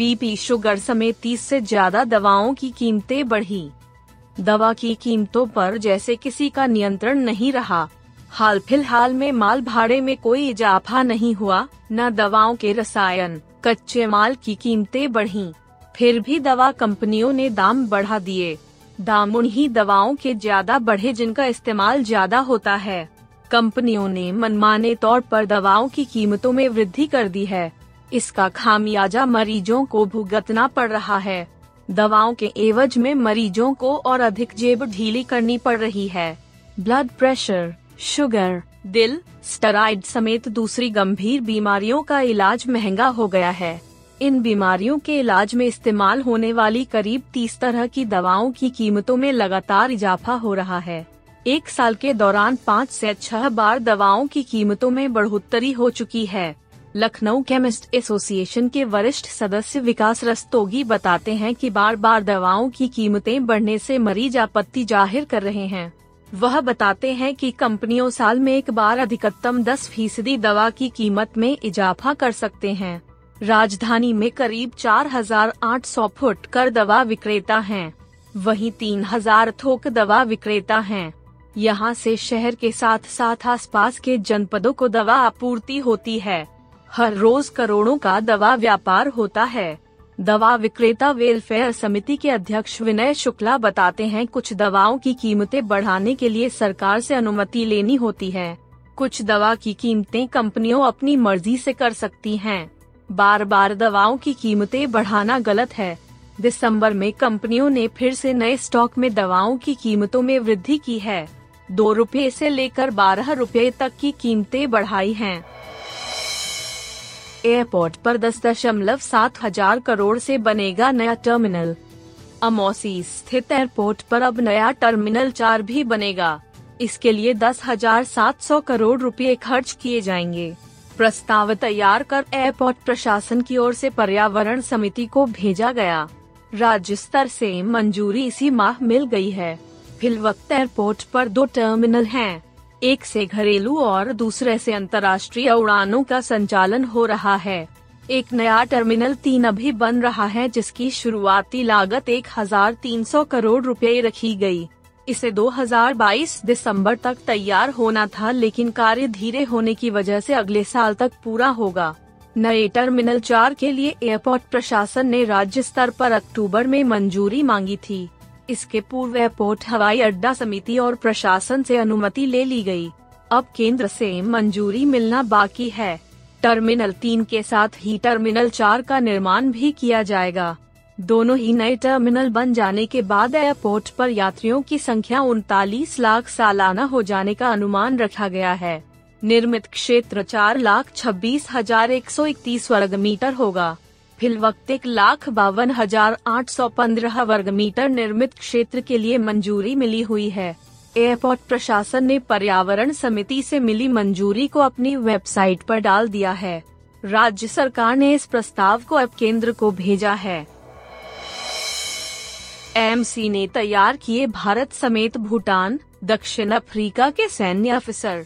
BP sugar समेत तीस से ज़्यादा दवाओं की कीमतें बढ़ी। दवा की कीमतों पर जैसे किसी का नियंत्रण नहीं रहा। हाल फ़िलहाल में माल भाड़े में कोई इजाफा नहीं हुआ, न दवाओं के रसायन, कच्चे माल की कीमतें बढ़ी। फिर भी दवा कंपनियों ने दाम बढ़ा दिए। दाम उन्हीं दवाओं के ज़्यादा बढ़े जिनका इस्तेमाल ज़्यादा होता है। कंपनियों ने मनमाने तौर पर दवाओं की कीमतों में वृद्धि कर दी है। इसका खामियाजा मरीजों को भुगतना पड़ रहा है। दवाओं के एवज में मरीजों को और अधिक जेब ढीली करनी पड़ रही है। ब्लड प्रेशर, शुगर, दिल, स्टेरॉइड समेत दूसरी गंभीर बीमारियों का इलाज महँगा हो गया है। इन बीमारियों के इलाज में इस्तेमाल होने वाली करीब तीस तरह की दवाओं की कीमतों में लगातार इजाफा हो रहा है। एक साल के दौरान पाँच से छह बार दवाओं की कीमतों में बढ़ोतरी हो चुकी है। लखनऊ केमिस्ट एसोसिएशन के वरिष्ठ सदस्य विकास रस्तोगी बताते हैं कि बार बार दवाओं की कीमतें बढ़ने से मरीज़ आपत्ति ज़ाहिर कर रहे हैं। वह बताते हैं कि कंपनियों साल में एक बार अधिकतम 10 फ़ीसदी दवा की कीमत में इजाफा कर सकते हैं। राजधानी में करीब 4,800 फुट कर दवा विक्रेता हैं, वहीं 3,000 थोक दवा विक्रेता हैं। यहाँ से शहर के साथ साथ आसपास के जनपदों को दवा आपूर्ति होती है। हर रोज करोड़ों का दवा व्यापार होता है दवा विक्रेता वेलफेयर समिति के अध्यक्ष विनय शुक्ला बताते हैं, कुछ दवाओं की कीमतें बढ़ाने के लिए सरकार से अनुमति लेनी होती है कुछ दवा की कीमतें कंपनियों अपनी मर्ज़ी से कर सकती हैं। बार बार दवाओं की कीमतें बढ़ाना गलत है दिसंबर में कंपनियों ने फिर से नए स्टॉक में दवाओं की कीमतों में वृद्धि की है दो रुपए से लेकर बारह रुपए तक की कीमतें बढ़ाई हैं। एयरपोर्ट पर दस दशमलव सात हज़ार करोड़ से बनेगा नया टर्मिनल। अमौसी स्थित एयरपोर्ट पर अब नया टर्मिनल चार भी बनेगा। इसके लिए दस हज़ार सात सौ करोड़ रुपए खर्च किए जाएँगे। प्रस्ताव तैयार कर एयरपोर्ट प्रशासन की ओर से पर्यावरण समिति को भेजा गया। राज्य स्तर से मंजूरी इसी माह मिल गई है। फिल वक्त एयरपोर्ट पर दो टर्मिनल हैं। एक से घरेलू और दूसरे से अंतर्राष्ट्रीय उड़ानों का संचालन हो रहा है। एक नया टर्मिनल तीन अभी बन रहा है जिसकी शुरुआती लागत 1,300 करोड़ रुपए रखी गई। इसे 2022 दिसंबर तक तैयार होना था लेकिन कार्य धीरे होने की वजह से अगले साल तक पूरा होगा। नए टर्मिनल चार के लिए एयरपोर्ट प्रशासन ने राज्य स्तर पर अक्टूबर में मंजूरी मांगी थी। इसके पूर्व एयरपोर्ट हवाई अड्डा समिति और प्रशासन से अनुमति ले ली गई। अब केंद्र से मंजूरी मिलना बाकी है। टर्मिनल तीन के साथ ही टर्मिनल चार का निर्माण भी किया जाएगा। दोनों ही नए टर्मिनल बन जाने के बाद एयरपोर्ट पर यात्रियों की संख्या उनतालीस लाख सालाना हो जाने का अनुमान रखा गया है। निर्मित क्षेत्र चार लाख छब्बीस हज़ार एक सौ इकतीस वर्ग मीटर होगा। फिल वक्त एक लाख बावन हज़ार आठ सौ पंद्रह वर्ग मीटर निर्मित क्षेत्र के लिए मंजूरी मिली हुई है। एयरपोर्ट प्रशासन ने पर्यावरण समिति से मिली मंजूरी को अपनी वेबसाइट पर डाल दिया है। राज्य सरकार ने इस प्रस्ताव को अब केंद्र को भेजा है। एमसी ने तैयार किए भारत समेत भूटान, दक्षिण अफ्रीका के सैन्य अफसर।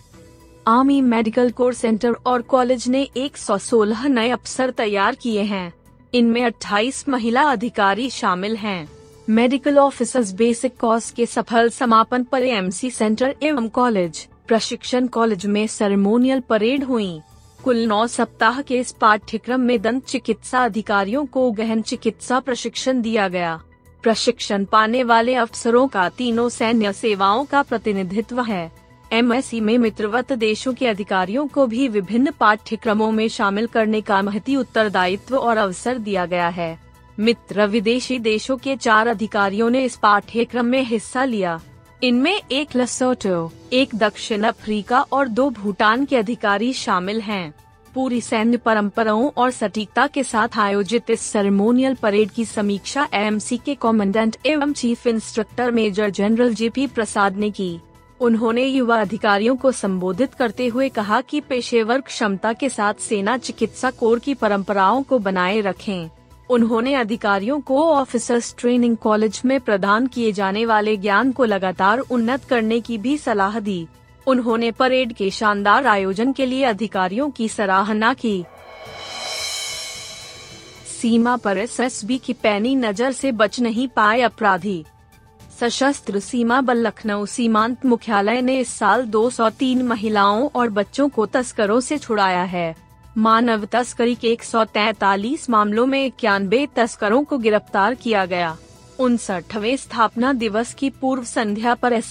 आर्मी मेडिकल कोर सेंटर और कॉलेज ने 116 नए अफसर तैयार किए हैं। इनमें 28 महिला अधिकारी शामिल हैं। मेडिकल ऑफिसर्स बेसिक कोर्स के सफल समापन पर एमसी सेंटर एवं कॉलेज, प्रशिक्षण कॉलेज में सेरेमोनियल परेड हुई। कुल नौ सप्ताह के इस पाठ्यक्रम में दंत चिकित्सा अधिकारियों को गहन चिकित्सा प्रशिक्षण दिया गया। प्रशिक्षण पाने वाले अफसरों का तीनों सैन्य सेवाओं का प्रतिनिधित्व है। एमएससी में मित्रवत देशों के अधिकारियों को भी विभिन्न पाठ्यक्रमों में शामिल करने का महती उत्तरदायित्व और अवसर दिया गया है। मित्र विदेशी देशों के चार अधिकारियों ने इस पाठ्यक्रम में हिस्सा लिया। इनमें एक लसोटो, एक दक्षिण अफ्रीका और दो भूटान के अधिकारी शामिल हैं। पूरी सैन्य परंपराओं और सटीकता के साथ आयोजित इस सेरेमोनियल परेड की समीक्षा एएमसी के कमांडेंट एवं chief instructor major general JP Prasad ने की। उन्होंने युवा अधिकारियों को संबोधित करते हुए कहा कि पेशेवर क्षमता के साथ सेना चिकित्सा कोर की परंपराओं को बनाए रखें। उन्होंने अधिकारियों को ऑफिसर्स ट्रेनिंग कॉलेज में प्रदान किए जाने वाले ज्ञान को लगातार उन्नत करने की भी सलाह दी। उन्होंने परेड के शानदार आयोजन के लिए अधिकारियों की सराहना की। सीमा पर एसएसबी की पैनी नज़र से बच नहीं पाए अपराधी। सशस्त्र सीमा बल लखनऊ सीमांत मुख्यालय ने इस साल 203 महिलाओं और बच्चों को तस्करों से छुड़ाया है। मानव तस्करी के 143 मामलों में इक्यानबे तस्करों को गिरफ़्तार किया गया। उनसठवे स्थापना दिवस की पूर्व संध्या पर एस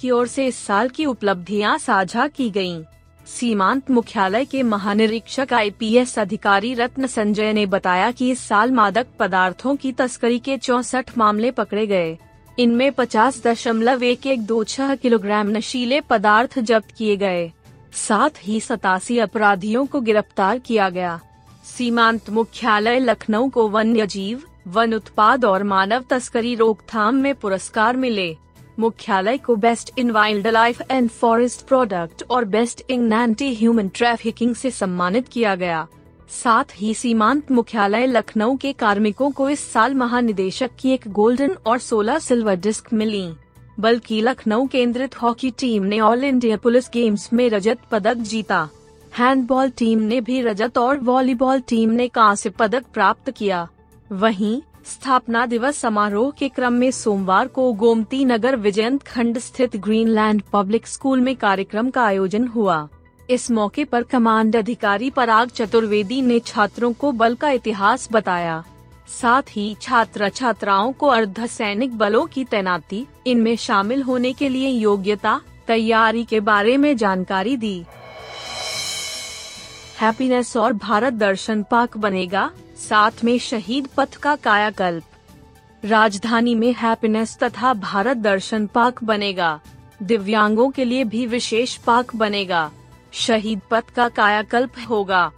की ओर से इस साल की उपलब्धियाँ साझा की गई सीमांत मुख्यालय के महानिरीक्षक आईपीएस अधिकारी रत्न संजय ने बताया कि इस साल मादक पदार्थों की तस्करी के चौसठ मामले पकड़े गए। इनमें पचास दशमलव एक एक दो छह किलोग्राम नशीले पदार्थ जब्त किए गए। साथ ही सतासी अपराधियों को गिरफ़्तार किया गया। सीमांत मुख्यालय लखनऊ को वन्य जीव वन उत्पाद और मानव तस्करी रोकथाम में पुरस्कार मिले। मुख्यालय को best in wild life and forest product और best in anti human trafficking से सम्मानित किया गया। साथ ही सीमांत मुख्यालय लखनऊ के कार्मिकों को इस साल महानिदेशक की एक गोल्डन और 16 सिल्वर डिस्क मिली। बल्कि लखनऊ केंद्रित हॉकी टीम ने ऑल इंडिया पुलिस गेम्स में रजत पदक जीता। हैंडबॉल टीम ने भी रजत और वॉलीबॉल टीम ने कांस्य पदक प्राप्त किया। वहीं, स्थापना दिवस समारोह के क्रम में सोमवार को गोमती नगर विजयंत खंड स्थित ग्रीनलैंड पब्लिक स्कूल में कार्यक्रम का आयोजन हुआ। इस मौके पर कमांड अधिकारी पराग चतुर्वेदी ने छात्रों को बल का इतिहास बताया। साथ ही छात्र छात्राओं को अर्ध सैनिक बलों की तैनाती, इनमें शामिल होने के लिए योग्यता, तैयारी के बारे में जानकारी दी। हैप्पीनेस और भारत दर्शन पार्क बनेगा, साथ में शहीद पथ का कायाकल्प। राजधानी में हैप्पीनेस तथा भारत दर्शन पार्क बनेगा। दिव्यांगों के लिए भी विशेष पार्क बनेगा। शहीद पथ का कायाकल्प होगा।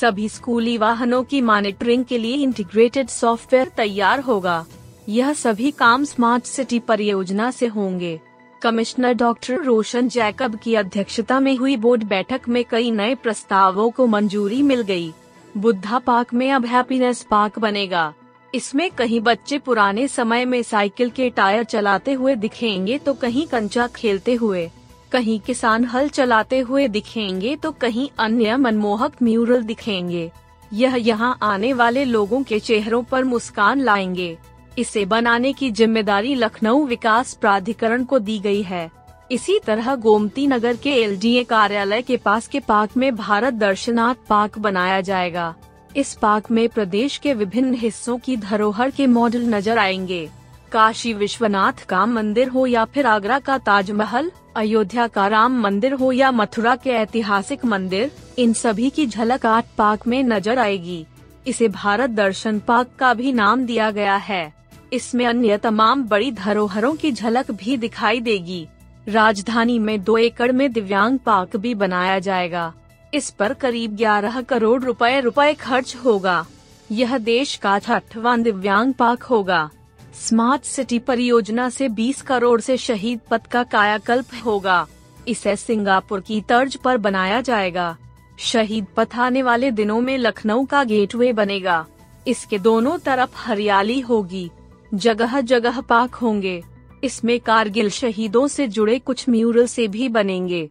सभी स्कूली वाहनों की मॉनिटरिंग के लिए इंटीग्रेटेड सॉफ्टवेयर तैयार होगा। यह सभी काम स्मार्ट सिटी परियोजना से होंगे। कमिश्नर डॉक्टर रोशन जैकब की अध्यक्षता में हुई बोर्ड बैठक में कई नए प्रस्तावों को मंजूरी मिल गई। बुद्धा पार्क में अब हैप्पीनेस पार्क बनेगा। इसमें कहीं बच्चे पुराने समय में साइकिल के टायर चलाते हुए दिखेंगे तो कहीं कंचा खेलते हुए। कहीं किसान हल चलाते हुए दिखेंगे तो कहीं अन्य मनमोहक म्यूरल दिखेंगे। यह यहाँ आने वाले लोगों के चेहरों पर मुस्कान लाएँगे। इसे बनाने की ज़िम्मेदारी लखनऊ विकास प्राधिकरण को दी गई है। इसी तरह गोमती नगर के एलडीए कार्यालय के पास के पार्क में भारत दर्शनाथ पार्क बनाया जाएगा। इस पार्क में प्रदेश के विभिन्न हिस्सों की धरोहर के मॉडल नज़र आएँगे। काशी विश्वनाथ का मंदिर हो या फिर आगरा का ताजमहल, अयोध्या का राम मंदिर हो या मथुरा के ऐतिहासिक मंदिर, इन सभी की झलक आर्ट पार्क में नज़र आएगी। इसे भारत दर्शन पार्क का भी नाम दिया गया है। इसमें अन्य तमाम बड़ी धरोहरों की झलक भी दिखाई देगी। राजधानी में दो एकड़ में दिव्यांग पार्क भी बनाया जाएगा। इस पर करीब 11 करोड़ रुपए रुपए खर्च होगा। यह देश का छठवां दिव्यांग पार्क होगा। स्मार्ट सिटी परियोजना से 20 करोड़ से शहीद पथ का कायाकल्प होगा। इसे सिंगापुर की तर्ज पर बनाया जाएगा। शहीद पथ आने वाले दिनों में लखनऊ का गेटवे बनेगा। इसके दोनों तरफ़ हरियाली होगी। जगह जगह पार्क होंगे। इसमें कारगिल शहीदों से जुड़े कुछ म्यूरल से भी बनेंगे।